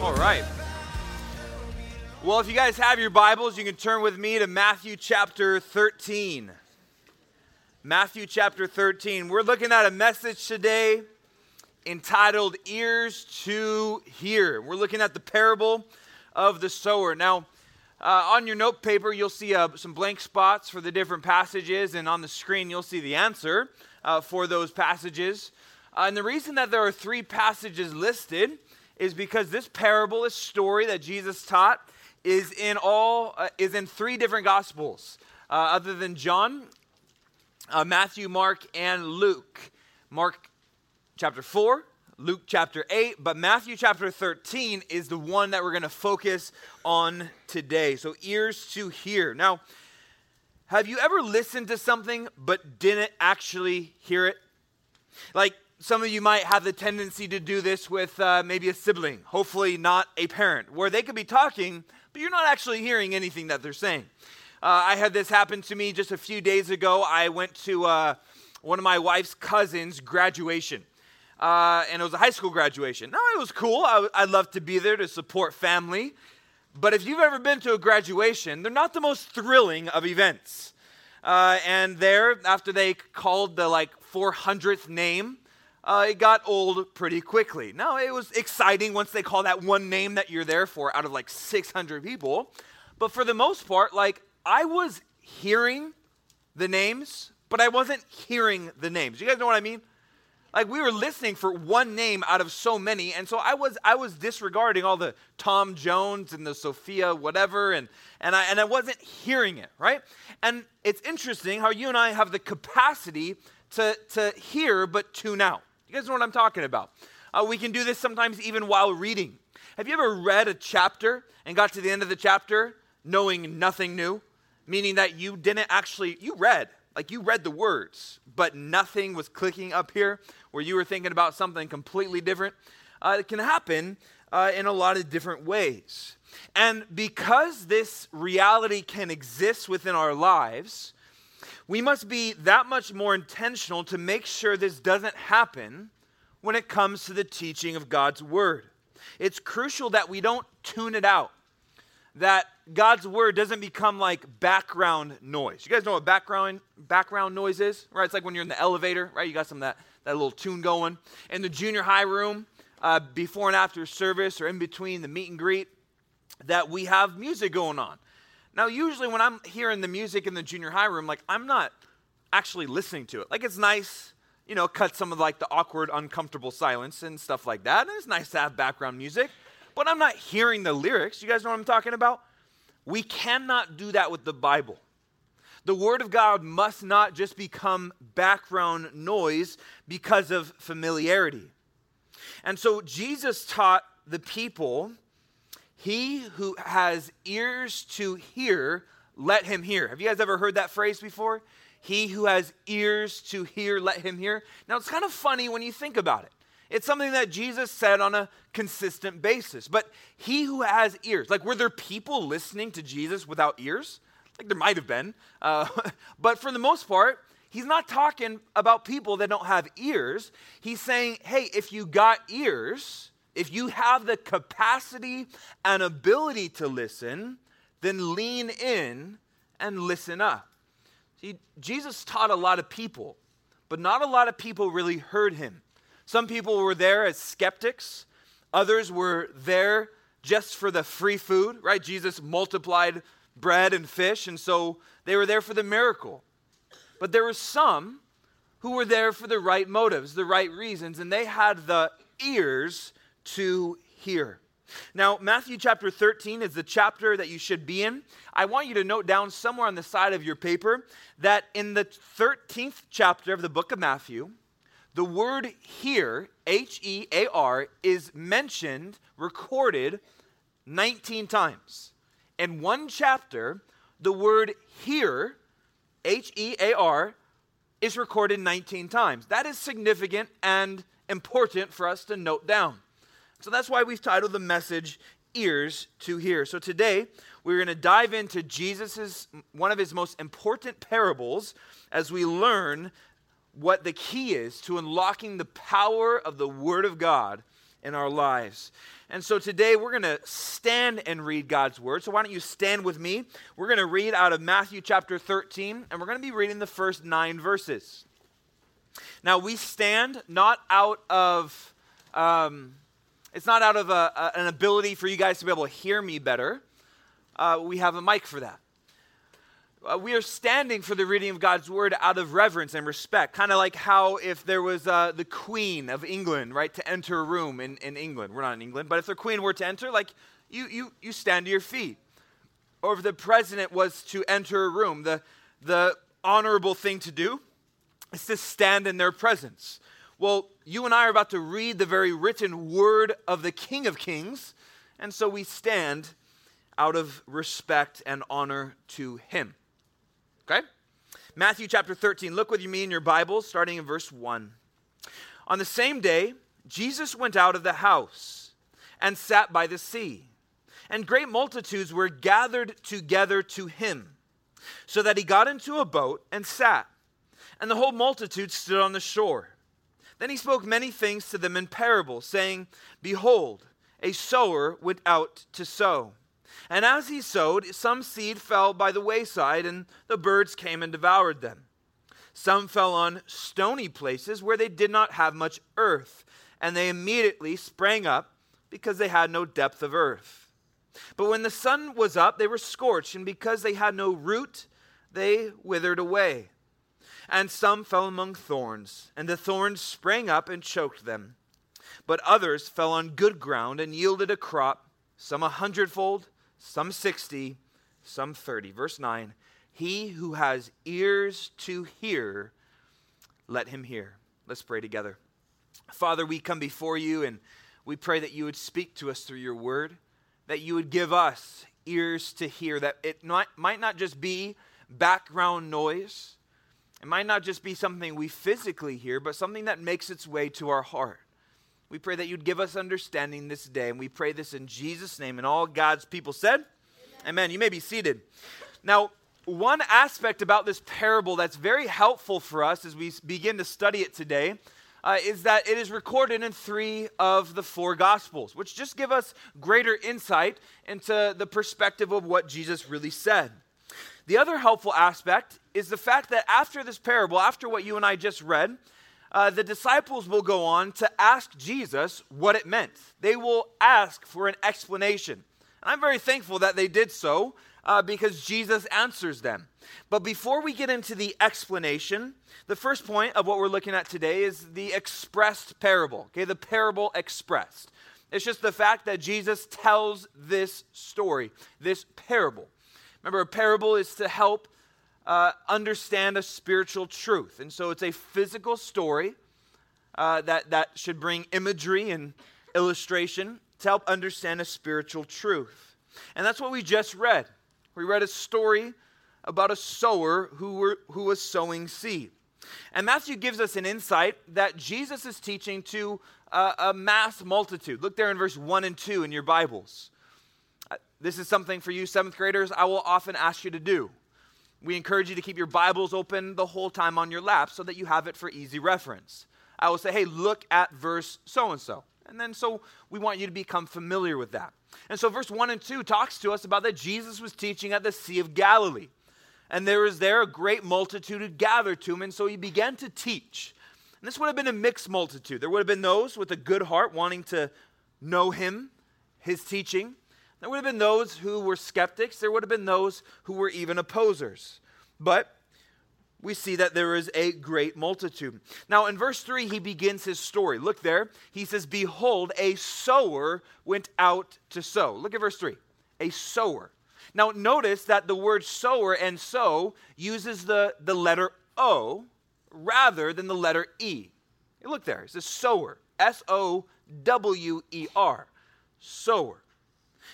All right. Well, if you guys have your Bibles, you can turn with me to Matthew chapter 13. Matthew chapter 13. We're looking at a message today entitled Ears to Hear. We're looking at the parable of the sower. Now, uh, on your note paper, you'll see uh, some blank spots for the different passages, and on the screen, you'll see the answer uh, for those passages. Uh, and the reason that there are three passages listed is because this parable, this story that Jesus taught, is in all uh, is in three different gospels, uh, other than John, Matthew, Mark, and Luke. Mark chapter four, Luke chapter 8, but Matthew chapter 13 is the one that we're going to focus on today. So, ears to hear. Now, have you ever listened to something but didn't actually hear it? Like, some of you might have the tendency to do this with uh, maybe a sibling, hopefully not a parent, where they could be talking, but you're not actually hearing anything that they're saying. Uh, I had this happen to me just a few days ago. I went to uh, one of my wife's cousins' graduation uh, and it was a high school graduation. Now, it was cool. I, I love to be there to support family. But if you've ever been to a graduation, they're not the most thrilling of events. Uh, and there, after they called the like 400th name, uh, it got old pretty quickly. Now, it was exciting once they call that one name that you're there for out of like 600 people. But for the most part, like, I was hearing the names, but I wasn't hearing the names. You guys know what I mean? Like we were listening for one name out of so many, and so I was I was disregarding all the Tom Jones and the Sophia whatever, and and I and I wasn't hearing it right. And it's interesting how you and I have the capacity to to hear but tune out. You guys know what I'm talking about. Uh, we can do this sometimes even while reading. Have you ever read a chapter and got to the end of the chapter knowing nothing new, meaning that you didn't actually you read like you read the words, but nothing was clicking up here where you were thinking about something completely different. Uh, it can happen uh, in a lot of different ways. And because this reality can exist within our lives, we must be that much more intentional to make sure this doesn't happen when it comes to the teaching of God's Word. It's crucial that we don't tune it out that God's word doesn't become like background noise. You guys know what background background noise is, right? It's like when you're in the elevator, right? You got some that that little tune going. In the junior high room, uh, before and after service, or in between the meet and greet, that we have music going on. Now, usually when I'm hearing the music in the junior high room, like I'm not actually listening to it. Like it's nice, you know, cut some of like the awkward, uncomfortable silence and stuff like that. And it's nice to have background music but I'm not hearing the lyrics. You guys know what I'm talking about? We cannot do that with the Bible. The Word of God must not just become background noise because of familiarity. And so Jesus taught the people he who has ears to hear, let him hear. Have you guys ever heard that phrase before? He who has ears to hear, let him hear. Now, it's kind of funny when you think about it. It's something that Jesus said on a consistent basis. But he who has ears, like were there people listening to Jesus without ears? Like there might have been. Uh, but for the most part, he's not talking about people that don't have ears. He's saying, hey, if you got ears, if you have the capacity and ability to listen, then lean in and listen up. See, Jesus taught a lot of people, but not a lot of people really heard him. Some people were there as skeptics, others were there just for the free food, right? Jesus multiplied bread and fish, and so they were there for the miracle. But there were some who were there for the right motives, the right reasons, and they had the ears to hear. Now, Matthew chapter 13 is the chapter that you should be in. I want you to note down somewhere on the side of your paper that in the 13th chapter of the book of Matthew, the word hear, H E A R, is mentioned, recorded 19 times. In one chapter, the word hear, H E A R, is recorded 19 times. That is significant and important for us to note down. So that's why we've titled the message Ears to Hear. So today, we're going to dive into Jesus's one of his most important parables as we learn what the key is to unlocking the power of the Word of God in our lives. And so today we're going to stand and read God's word. So why don't you stand with me? We're going to read out of Matthew chapter 13, and we're going to be reading the first nine verses. Now we stand not out of, um, it's not out of a, a, an ability for you guys to be able to hear me better. Uh, we have a mic for that uh, we are standing for the reading of God's word out of reverence and respect. Kind of like how if there was uh, the Queen of England, right, to enter a room in, in England. We're not in England, but if the Queen were to enter, like you, you, you stand to your feet. Or if the president was to enter a room, the, the honorable thing to do is to stand in their presence. Well, you and I are about to read the very written word of the King of Kings, and so we stand out of respect and honor to him. Okay? Matthew chapter 13. Look with me in your Bible, starting in verse 1. On the same day, Jesus went out of the house and sat by the sea, and great multitudes were gathered together to him, so that he got into a boat and sat, and the whole multitude stood on the shore. Then he spoke many things to them in parables, saying, Behold, a sower went out to sow. And as he sowed, some seed fell by the wayside, and the birds came and devoured them. Some fell on stony places where they did not have much earth, and they immediately sprang up because they had no depth of earth. But when the sun was up, they were scorched, and because they had no root, they withered away. And some fell among thorns, and the thorns sprang up and choked them. But others fell on good ground and yielded a crop, some a hundredfold some 60, some 30. Verse 9 He who has ears to hear, let him hear. Let's pray together. Father, we come before you and we pray that you would speak to us through your word, that you would give us ears to hear, that it might, might not just be background noise, it might not just be something we physically hear, but something that makes its way to our heart. We pray that you'd give us understanding this day, and we pray this in Jesus' name. And all God's people said, Amen. Amen. You may be seated. Now, one aspect about this parable that's very helpful for us as we begin to study it today uh, is that it is recorded in three of the four gospels, which just give us greater insight into the perspective of what Jesus really said. The other helpful aspect is the fact that after this parable, after what you and I just read, uh, the disciples will go on to ask Jesus what it meant. They will ask for an explanation. And I'm very thankful that they did so uh, because Jesus answers them. But before we get into the explanation, the first point of what we're looking at today is the expressed parable. Okay, the parable expressed. It's just the fact that Jesus tells this story, this parable. Remember, a parable is to help uh, understand a spiritual truth. And so it's a physical story uh, that, that should bring imagery and illustration to help understand a spiritual truth. And that's what we just read. We read a story about a sower who, were, who was sowing seed. And Matthew gives us an insight that Jesus is teaching to a, a mass multitude. Look there in verse 1 and 2 in your Bibles. This is something for you, seventh graders, I will often ask you to do. We encourage you to keep your Bibles open the whole time on your lap so that you have it for easy reference. I will say, hey, look at verse so and so. And then so we want you to become familiar with that. And so verse 1 and 2 talks to us about that Jesus was teaching at the Sea of Galilee. And there was there a great multitude had gathered to him, and so he began to teach. And this would have been a mixed multitude. There would have been those with a good heart wanting to know him, his teaching. There would have been those who were skeptics, there would have been those who were even opposers. But we see that there is a great multitude. Now, in verse 3, he begins his story. Look there. He says, Behold, a sower went out to sow. Look at verse 3. A sower. Now, notice that the word sower and sow uses the, the letter O rather than the letter E. Look there. It says sower. S O W E R. Sower.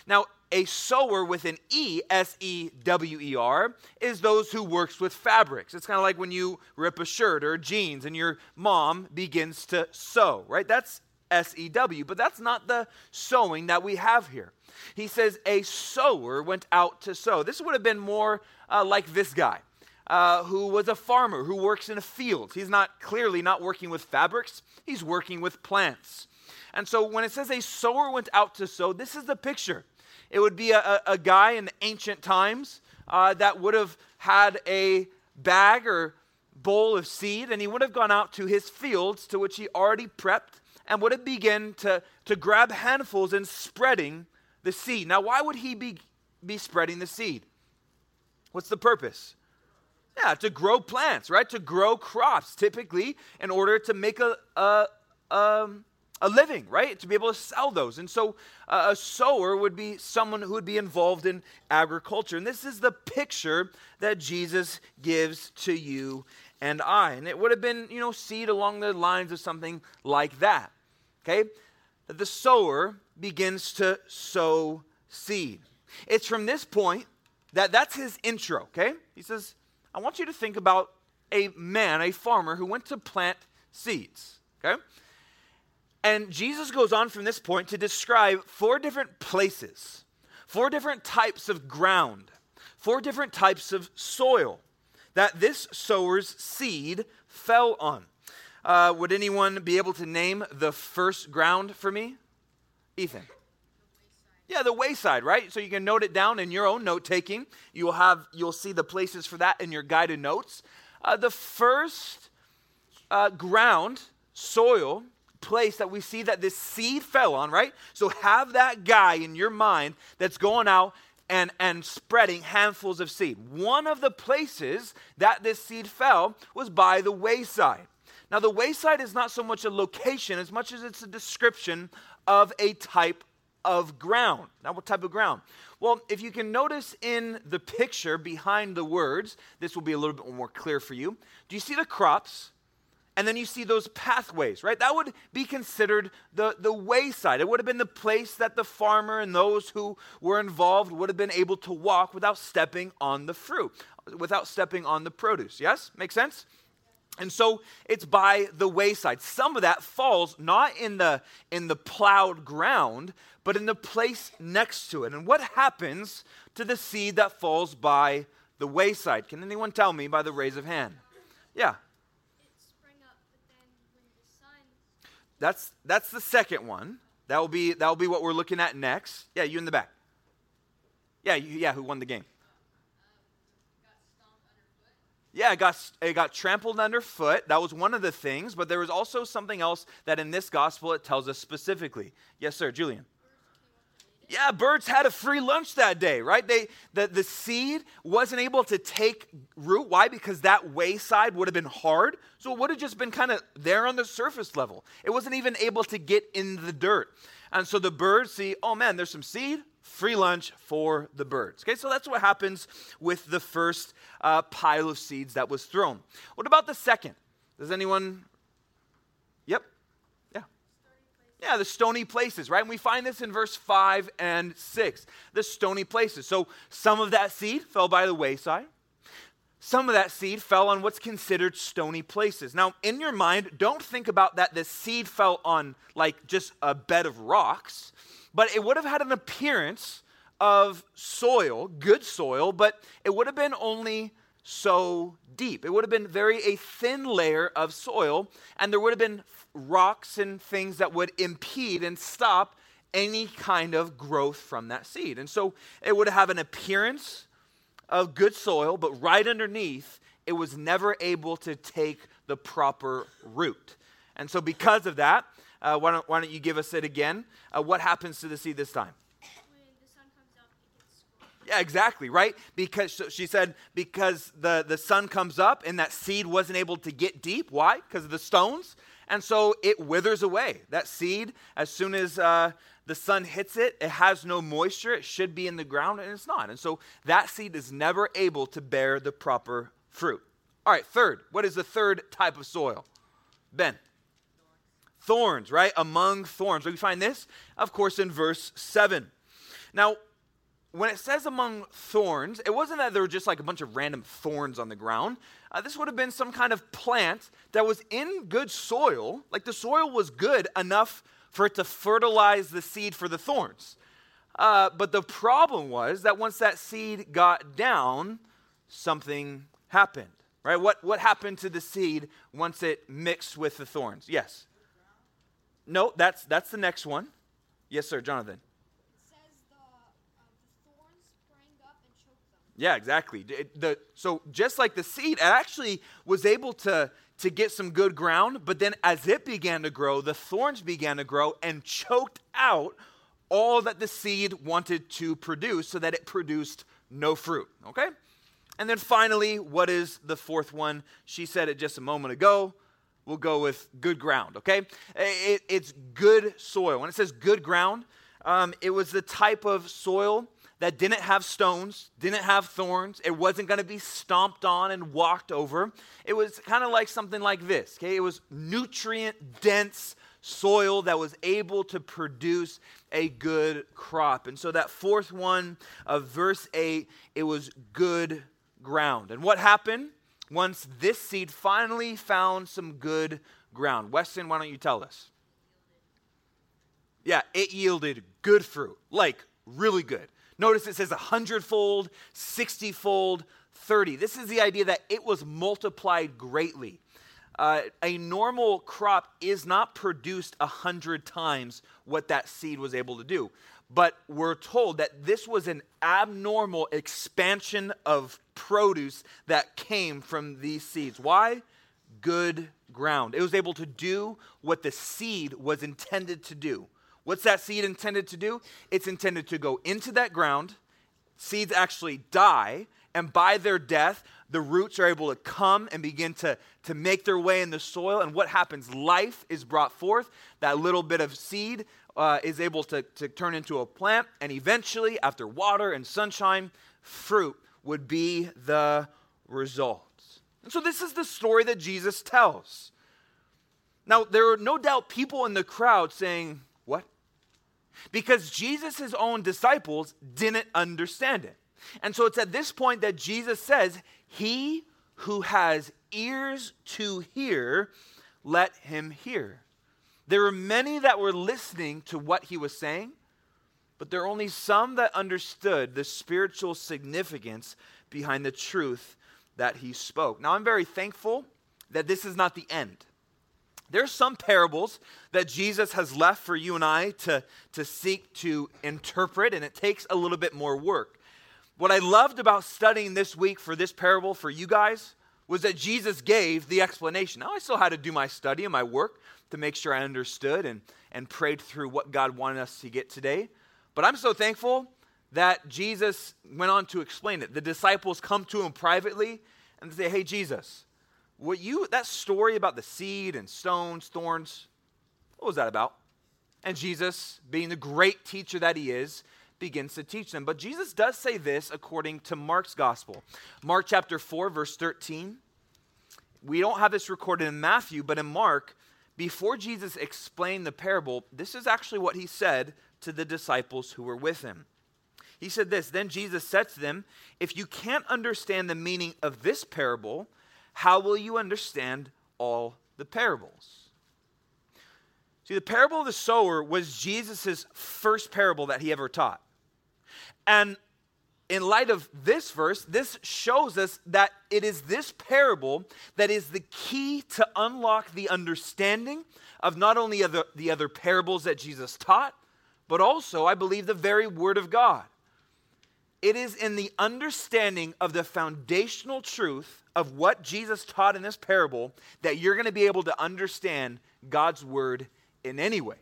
Now, a sewer with an E, S E W E R, is those who works with fabrics. It's kind of like when you rip a shirt or jeans and your mom begins to sew, right? That's S E W, but that's not the sewing that we have here. He says a sower went out to sow. This would have been more uh, like this guy. Uh, who was a farmer who works in a field. He's not clearly not working with fabrics, he's working with plants. And so when it says a sower went out to sow, this is the picture. It would be a, a, guy in ancient times uh, that would have had a bag or bowl of seed, and he would have gone out to his fields to which he already prepped and would have begun to, to grab handfuls and spreading the seed. Now, why would he be, be spreading the seed? What's the purpose? Yeah, to grow plants, right? To grow crops, typically in order to make a, a, um, a living, right? To be able to sell those. And so uh, a sower would be someone who would be involved in agriculture. And this is the picture that Jesus gives to you and I. And it would have been, you know, seed along the lines of something like that. Okay? That the sower begins to sow seed. It's from this point that that's his intro, okay? He says, I want you to think about a man, a farmer who went to plant seeds, okay? And Jesus goes on from this point to describe four different places, four different types of ground, four different types of soil that this sower's seed fell on. Uh, would anyone be able to name the first ground for me? Ethan. Yeah, the wayside, right? So you can note it down in your own note taking. You'll have you'll see the places for that in your guided notes. Uh, the first uh, ground, soil, place that we see that this seed fell on, right? So have that guy in your mind that's going out and, and spreading handfuls of seed. One of the places that this seed fell was by the wayside. Now, the wayside is not so much a location as much as it's a description of a type of ground. Now, what type of ground? Well, if you can notice in the picture behind the words, this will be a little bit more clear for you. Do you see the crops? And then you see those pathways, right? That would be considered the, the wayside. It would have been the place that the farmer and those who were involved would have been able to walk without stepping on the fruit, without stepping on the produce. Yes? Make sense? And so it's by the wayside. Some of that falls not in the in the plowed ground, but in the place next to it. And what happens to the seed that falls by the wayside? Can anyone tell me by the raise of hand? Yeah. That's that's the second one. That will be that will be what we're looking at next. Yeah, you in the back. Yeah, you, yeah, who won the game? Yeah, it got, it got trampled underfoot. That was one of the things, but there was also something else that in this gospel it tells us specifically. Yes, sir, Julian. Yeah, birds had a free lunch that day, right? They the, the seed wasn't able to take root. Why? Because that wayside would have been hard. So it would have just been kind of there on the surface level. It wasn't even able to get in the dirt. And so the birds see, oh man, there's some seed, free lunch for the birds. Okay, so that's what happens with the first uh, pile of seeds that was thrown. What about the second? Does anyone Yeah, the stony places, right? And we find this in verse 5 and 6. The stony places. So some of that seed fell by the wayside. Some of that seed fell on what's considered stony places. Now, in your mind, don't think about that the seed fell on like just a bed of rocks, but it would have had an appearance of soil, good soil, but it would have been only so deep. It would have been very a thin layer of soil, and there would have been rocks and things that would impede and stop any kind of growth from that seed. And so it would have an appearance of good soil, but right underneath, it was never able to take the proper root. And so, because of that, uh, why, don't, why don't you give us it again? Uh, what happens to the seed this time? Yeah, exactly, right? Because she said, because the, the sun comes up and that seed wasn't able to get deep. Why? Because of the stones. And so it withers away. That seed, as soon as uh, the sun hits it, it has no moisture. It should be in the ground, and it's not. And so that seed is never able to bear the proper fruit. All right, third. What is the third type of soil? Ben. Thorns, right? Among thorns. We find this, of course, in verse 7. Now, when it says among thorns, it wasn't that there were just like a bunch of random thorns on the ground. Uh, this would have been some kind of plant that was in good soil, like the soil was good enough for it to fertilize the seed for the thorns. Uh, but the problem was that once that seed got down, something happened, right? What, what happened to the seed once it mixed with the thorns? Yes. No, that's that's the next one. Yes, sir, Jonathan. Yeah, exactly. The, so just like the seed, it actually was able to, to get some good ground, but then as it began to grow, the thorns began to grow and choked out all that the seed wanted to produce so that it produced no fruit. Okay? And then finally, what is the fourth one? She said it just a moment ago. We'll go with good ground, okay? It, it's good soil. When it says good ground, um, it was the type of soil that didn't have stones, didn't have thorns. It wasn't going to be stomped on and walked over. It was kind of like something like this, okay? It was nutrient dense soil that was able to produce a good crop. And so that fourth one of verse 8, it was good ground. And what happened once this seed finally found some good ground? Weston, why don't you tell us? Yeah, it yielded good fruit, like really good. Notice it says a hundredfold, sixtyfold, 30. This is the idea that it was multiplied greatly. Uh, a normal crop is not produced a hundred times what that seed was able to do. But we're told that this was an abnormal expansion of produce that came from these seeds. Why? Good ground. It was able to do what the seed was intended to do. What's that seed intended to do? It's intended to go into that ground. Seeds actually die, and by their death, the roots are able to come and begin to, to make their way in the soil. And what happens? Life is brought forth. That little bit of seed uh, is able to, to turn into a plant, and eventually, after water and sunshine, fruit would be the result. And so, this is the story that Jesus tells. Now, there are no doubt people in the crowd saying? Because Jesus' own disciples didn't understand it. And so it's at this point that Jesus says, He who has ears to hear, let him hear. There were many that were listening to what he was saying, but there are only some that understood the spiritual significance behind the truth that he spoke. Now, I'm very thankful that this is not the end. There's some parables that Jesus has left for you and I to, to seek to interpret, and it takes a little bit more work. What I loved about studying this week for this parable for you guys was that Jesus gave the explanation. Now, I still had to do my study and my work to make sure I understood and, and prayed through what God wanted us to get today. But I'm so thankful that Jesus went on to explain it. The disciples come to him privately and say, Hey, Jesus, what you that story about the seed and stones, thorns, what was that about? And Jesus, being the great teacher that he is, begins to teach them. But Jesus does say this according to Mark's gospel. Mark chapter 4, verse 13. We don't have this recorded in Matthew, but in Mark, before Jesus explained the parable, this is actually what he said to the disciples who were with him. He said this Then Jesus said to them, If you can't understand the meaning of this parable, how will you understand all the parables? See, the parable of the sower was Jesus' first parable that he ever taught. And in light of this verse, this shows us that it is this parable that is the key to unlock the understanding of not only the, the other parables that Jesus taught, but also, I believe, the very Word of God. It is in the understanding of the foundational truth of what Jesus taught in this parable that you're going to be able to understand God's word in any way.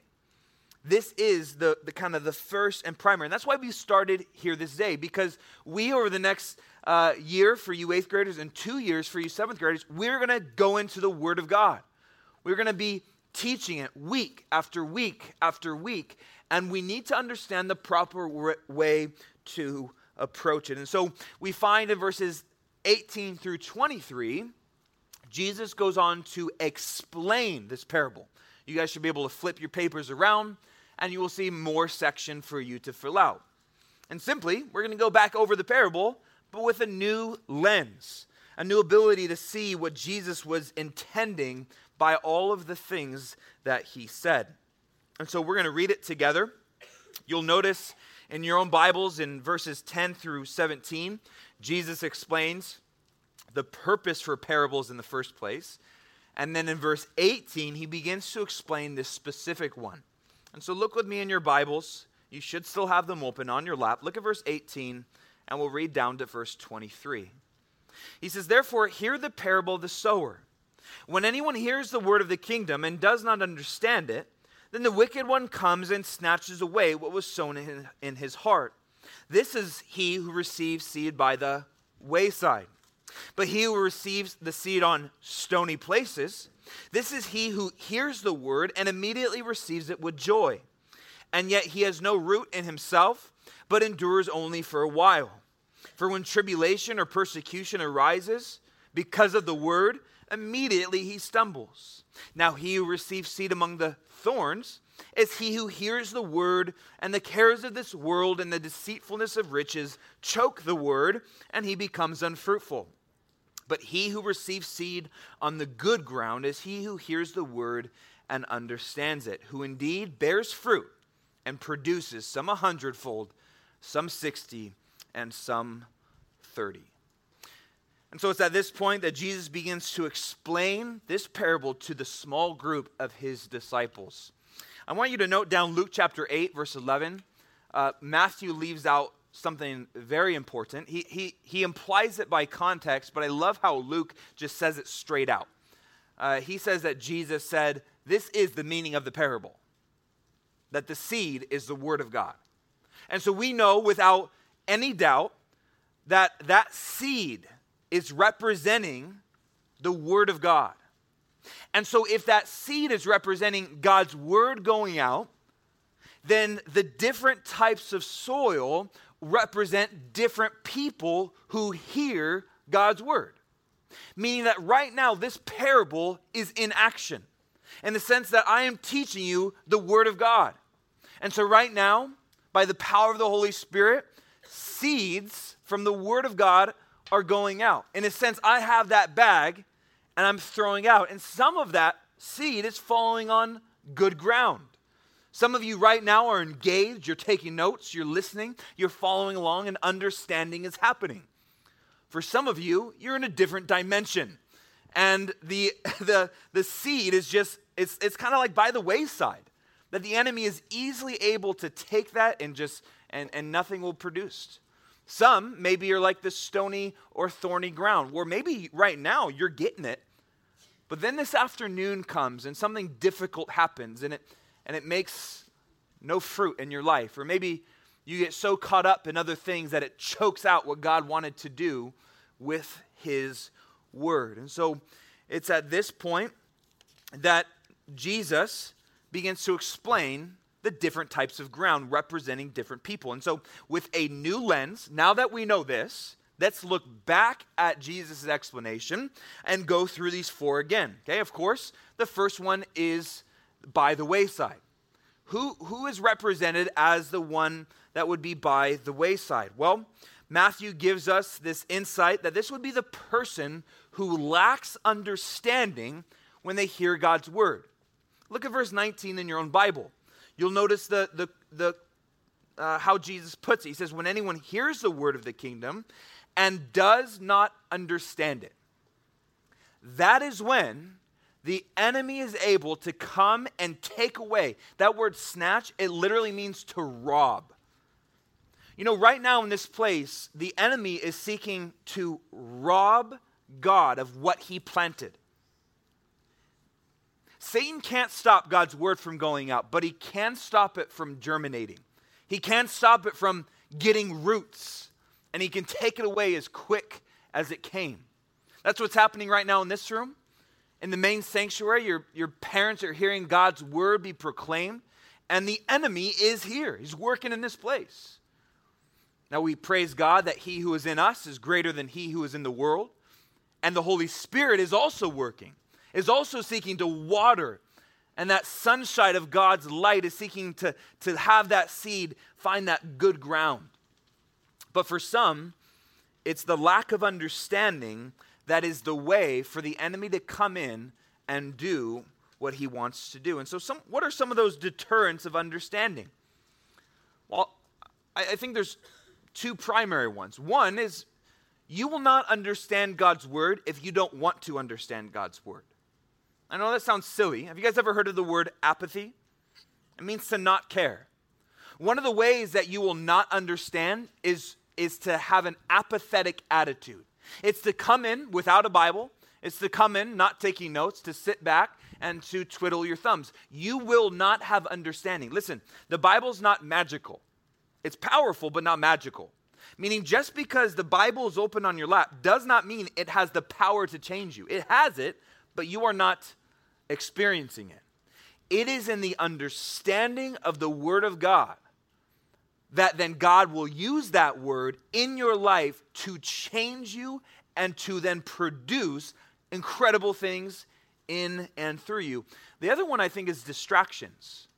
This is the, the kind of the first and primary. And that's why we started here this day, because we, over the next uh, year for you eighth graders and two years for you seventh graders, we're going to go into the Word of God. We're going to be teaching it week after week after week. And we need to understand the proper way to approach it. And so we find in verses 18 through 23, Jesus goes on to explain this parable. You guys should be able to flip your papers around, and you will see more section for you to fill out. And simply, we're going to go back over the parable, but with a new lens, a new ability to see what Jesus was intending by all of the things that he said. And so we're going to read it together. You'll notice in your own Bibles in verses 10 through 17, Jesus explains the purpose for parables in the first place. And then in verse 18, he begins to explain this specific one. And so look with me in your Bibles. You should still have them open on your lap. Look at verse 18, and we'll read down to verse 23. He says, Therefore, hear the parable of the sower. When anyone hears the word of the kingdom and does not understand it, then the wicked one comes and snatches away what was sown in his heart. This is he who receives seed by the wayside. But he who receives the seed on stony places, this is he who hears the word and immediately receives it with joy. And yet he has no root in himself, but endures only for a while. For when tribulation or persecution arises because of the word, immediately he stumbles. Now he who receives seed among the thorns is he who hears the word, and the cares of this world and the deceitfulness of riches choke the word, and he becomes unfruitful. But he who receives seed on the good ground is he who hears the word and understands it, who indeed bears fruit and produces some a hundredfold, some sixty, and some thirty. And so it's at this point that Jesus begins to explain this parable to the small group of his disciples. I want you to note down Luke chapter 8, verse 11. Uh, Matthew leaves out something very important. He, he, he implies it by context, but I love how Luke just says it straight out. Uh, he says that Jesus said, This is the meaning of the parable, that the seed is the word of God. And so we know without any doubt that that seed is representing the word of God. And so if that seed is representing God's word going out, then the different types of soil represent different people who hear God's word. Meaning that right now, this parable is in action in the sense that I am teaching you the word of God. And so, right now, by the power of the Holy Spirit, seeds from the word of God are going out. In a sense, I have that bag and I'm throwing out. And some of that seed is falling on good ground. Some of you right now are engaged, you're taking notes, you're listening, you're following along, and understanding is happening. For some of you, you're in a different dimension. And the, the, the seed is just, it's, it's kind of like by the wayside, that the enemy is easily able to take that and just, and, and nothing will produce. Some maybe you're like the stony or thorny ground, where maybe right now you're getting it, but then this afternoon comes and something difficult happens, and it and it makes no fruit in your life. Or maybe you get so caught up in other things that it chokes out what God wanted to do with His Word. And so it's at this point that Jesus begins to explain the different types of ground representing different people. And so, with a new lens, now that we know this, let's look back at Jesus' explanation and go through these four again. Okay, of course, the first one is by the wayside. Who, who is represented as the one that would be by the wayside? Well, Matthew gives us this insight that this would be the person who lacks understanding when they hear God's word. Look at verse 19 in your own Bible. You'll notice the, the, the, uh, how Jesus puts it. He says, When anyone hears the word of the kingdom and does not understand it, that is when the enemy is able to come and take away. That word snatch, it literally means to rob. You know, right now in this place, the enemy is seeking to rob God of what he planted. Satan can't stop God's word from going out, but he can stop it from germinating. He can stop it from getting roots, and he can take it away as quick as it came. That's what's happening right now in this room in the main sanctuary, your, your parents are hearing God's word be proclaimed, and the enemy is here. He's working in this place. Now we praise God that he who is in us is greater than he who is in the world, and the Holy Spirit is also working, is also seeking to water, and that sunshine of God's light is seeking to, to have that seed find that good ground. But for some, it's the lack of understanding that is the way for the enemy to come in and do what he wants to do. And so, some, what are some of those deterrents of understanding? Well, I, I think there's two primary ones. One is you will not understand God's word if you don't want to understand God's word. I know that sounds silly. Have you guys ever heard of the word apathy? It means to not care. One of the ways that you will not understand is, is to have an apathetic attitude. It's to come in without a Bible, it's to come in not taking notes, to sit back and to twiddle your thumbs. You will not have understanding. Listen, the Bible's not magical, it's powerful, but not magical. Meaning, just because the Bible is open on your lap does not mean it has the power to change you. It has it, but you are not experiencing it. It is in the understanding of the Word of God that then God will use that Word in your life to change you and to then produce incredible things in and through you. The other one I think is distractions.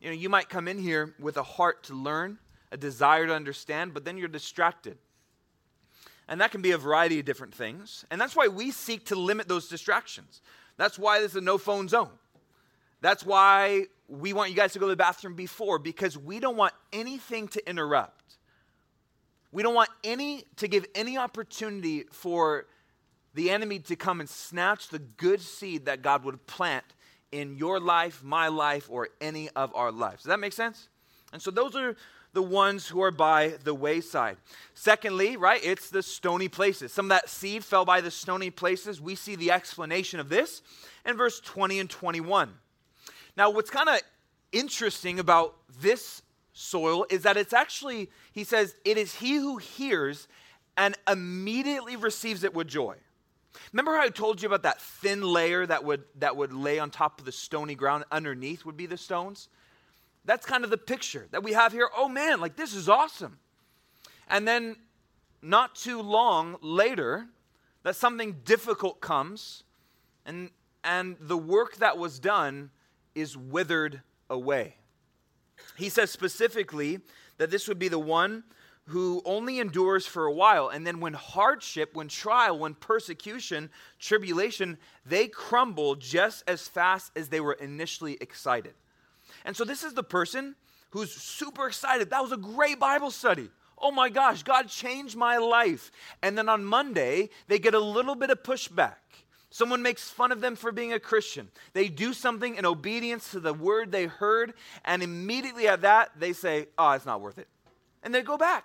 You know, you might come in here with a heart to learn, a desire to understand, but then you're distracted. And that can be a variety of different things. And that's why we seek to limit those distractions. That's why this is a no phone zone. That's why we want you guys to go to the bathroom before, because we don't want anything to interrupt. We don't want any to give any opportunity for the enemy to come and snatch the good seed that God would plant in your life, my life, or any of our lives. Does that make sense? And so those are the ones who are by the wayside. Secondly, right, it's the stony places. Some of that seed fell by the stony places. We see the explanation of this in verse 20 and 21. Now, what's kind of interesting about this soil is that it's actually, he says, it is he who hears and immediately receives it with joy. Remember how I told you about that thin layer that would, that would lay on top of the stony ground underneath would be the stones? That's kind of the picture that we have here. Oh man, like this is awesome. And then not too long later, that something difficult comes and and the work that was done is withered away. He says specifically that this would be the one who only endures for a while. And then when hardship, when trial, when persecution, tribulation, they crumble just as fast as they were initially excited. And so this is the person who's super excited. That was a great Bible study. Oh my gosh, God changed my life. And then on Monday, they get a little bit of pushback. Someone makes fun of them for being a Christian. They do something in obedience to the word they heard, and immediately at that, they say, Oh, it's not worth it. And they go back.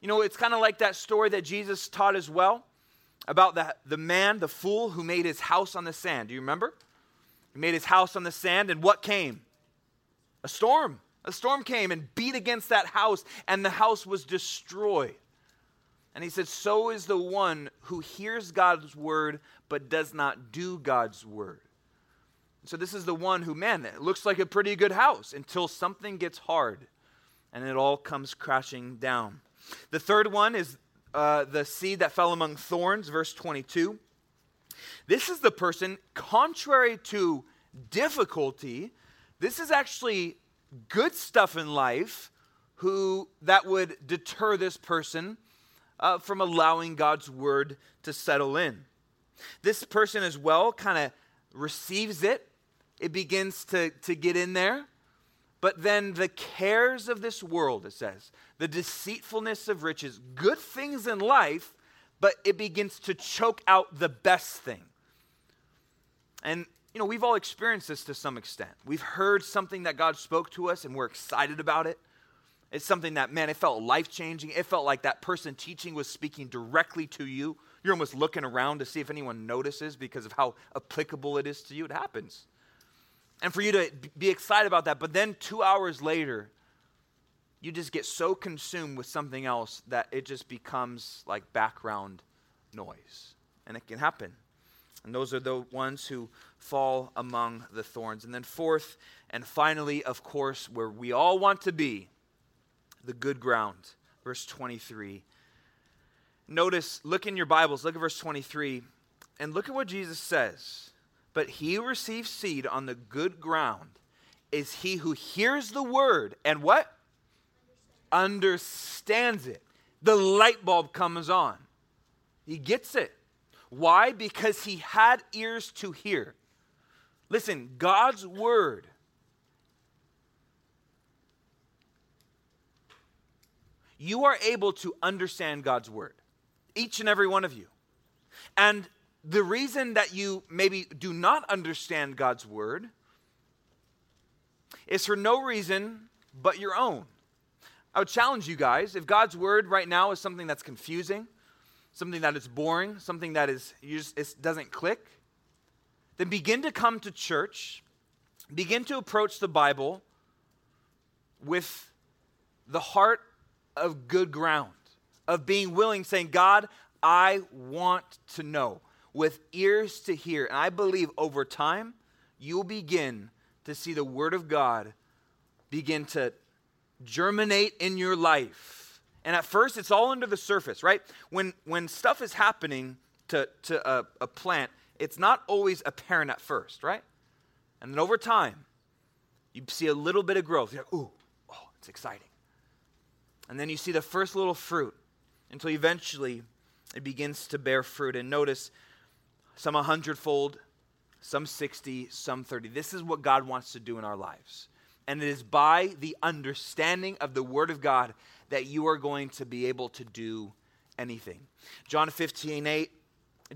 You know, it's kind of like that story that Jesus taught as well about the, the man, the fool, who made his house on the sand. Do you remember? He made his house on the sand, and what came? A storm. A storm came and beat against that house, and the house was destroyed. And he said, So is the one who hears God's word but does not do God's word. So this is the one who, man, it looks like a pretty good house until something gets hard and it all comes crashing down. The third one is uh, the seed that fell among thorns, verse 22. This is the person, contrary to difficulty, this is actually good stuff in life who that would deter this person uh, from allowing God's word to settle in. This person as well kind of receives it, it begins to, to get in there. But then the cares of this world, it says, the deceitfulness of riches, good things in life, but it begins to choke out the best thing. And, you know, we've all experienced this to some extent. We've heard something that God spoke to us and we're excited about it. It's something that, man, it felt life changing. It felt like that person teaching was speaking directly to you. You're almost looking around to see if anyone notices because of how applicable it is to you. It happens and for you to be excited about that. But then two hours later, you just get so consumed with something else that it just becomes like background noise. And it can happen. And those are the ones who fall among the thorns. And then, fourth and finally, of course, where we all want to be, the good ground. Verse 23. Notice, look in your Bibles, look at verse 23, and look at what Jesus says. But he who receives seed on the good ground is he who hears the word and what? Understands, Understands it. The light bulb comes on. He gets it. Why? Because he had ears to hear. Listen, God's word you are able to understand God's word, each and every one of you. And the reason that you maybe do not understand God's word is for no reason but your own. I would challenge you guys if God's word right now is something that's confusing, something that is boring, something that is just doesn't click, then begin to come to church, begin to approach the Bible with the heart of good ground, of being willing, saying, God, I want to know, with ears to hear. And I believe over time, you'll begin to see the Word of God begin to germinate in your life. And at first, it's all under the surface, right? When, when stuff is happening to, to a, a plant, it's not always apparent at first, right? And then over time, you see a little bit of growth. You're like, ooh, oh, it's exciting. And then you see the first little fruit until eventually it begins to bear fruit. And notice some a hundredfold, some 60, some 30. This is what God wants to do in our lives. And it is by the understanding of the Word of God that you are going to be able to do anything. John 15, 8,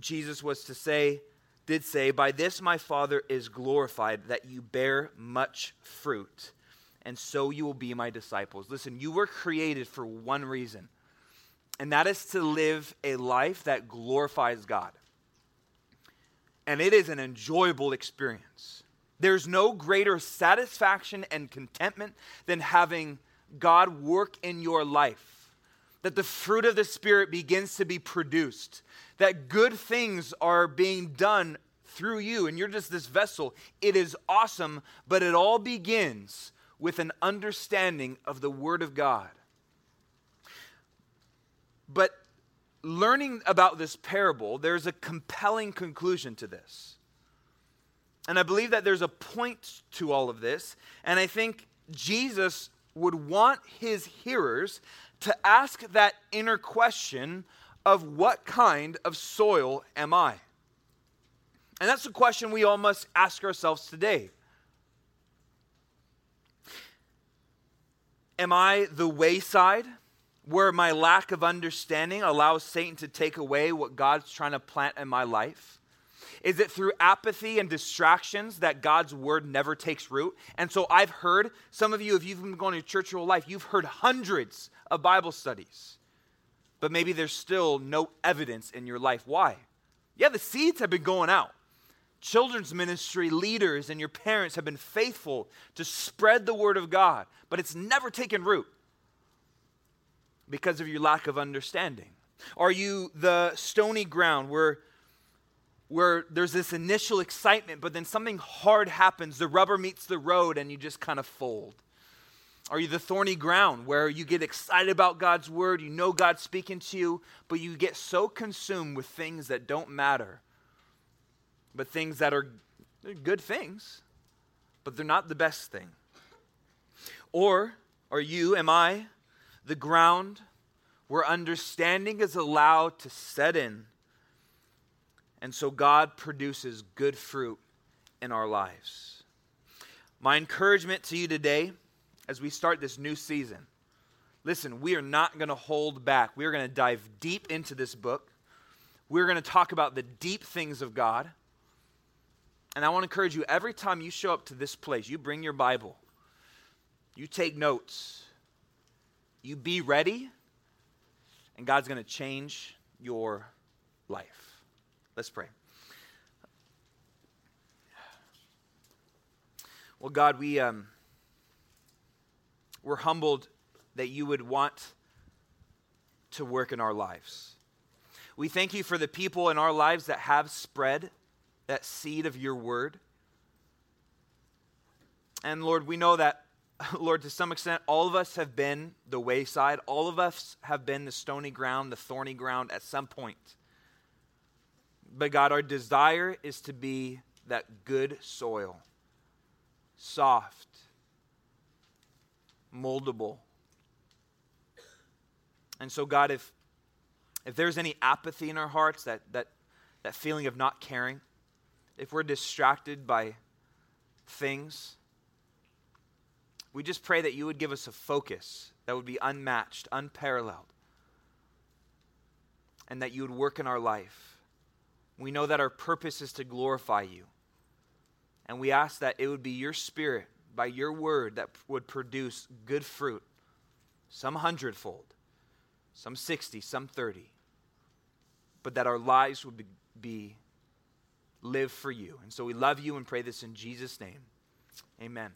Jesus was to say, did say, By this my Father is glorified, that you bear much fruit, and so you will be my disciples. Listen, you were created for one reason, and that is to live a life that glorifies God. And it is an enjoyable experience. There's no greater satisfaction and contentment than having God work in your life, that the fruit of the Spirit begins to be produced, that good things are being done through you, and you're just this vessel. It is awesome, but it all begins with an understanding of the Word of God. But learning about this parable, there's a compelling conclusion to this. And I believe that there's a point to all of this. And I think Jesus would want his hearers to ask that inner question of what kind of soil am I? And that's the question we all must ask ourselves today. Am I the wayside where my lack of understanding allows Satan to take away what God's trying to plant in my life? Is it through apathy and distractions that God's word never takes root? And so I've heard, some of you, if you've been going to church your whole life, you've heard hundreds of Bible studies, but maybe there's still no evidence in your life. Why? Yeah, the seeds have been going out. Children's ministry leaders and your parents have been faithful to spread the word of God, but it's never taken root because of your lack of understanding. Are you the stony ground where where there's this initial excitement, but then something hard happens, the rubber meets the road, and you just kind of fold? Are you the thorny ground where you get excited about God's word, you know God's speaking to you, but you get so consumed with things that don't matter, but things that are good things, but they're not the best thing? Or are you, am I, the ground where understanding is allowed to set in? And so God produces good fruit in our lives. My encouragement to you today as we start this new season listen, we are not going to hold back. We are going to dive deep into this book. We're going to talk about the deep things of God. And I want to encourage you every time you show up to this place, you bring your Bible, you take notes, you be ready, and God's going to change your life. Let's pray. Well, God, we, um, we're humbled that you would want to work in our lives. We thank you for the people in our lives that have spread that seed of your word. And Lord, we know that, Lord, to some extent, all of us have been the wayside. All of us have been the stony ground, the thorny ground at some point. But God, our desire is to be that good soil, soft, moldable. And so, God, if, if there's any apathy in our hearts, that, that, that feeling of not caring, if we're distracted by things, we just pray that you would give us a focus that would be unmatched, unparalleled, and that you would work in our life We know that our purpose is to glorify you. And we ask that it would be your spirit, by your word, that would produce good fruit, some hundredfold, some 60, some 30, but that our lives would be, be live for you. And so we love you and pray this in Jesus' name. Amen.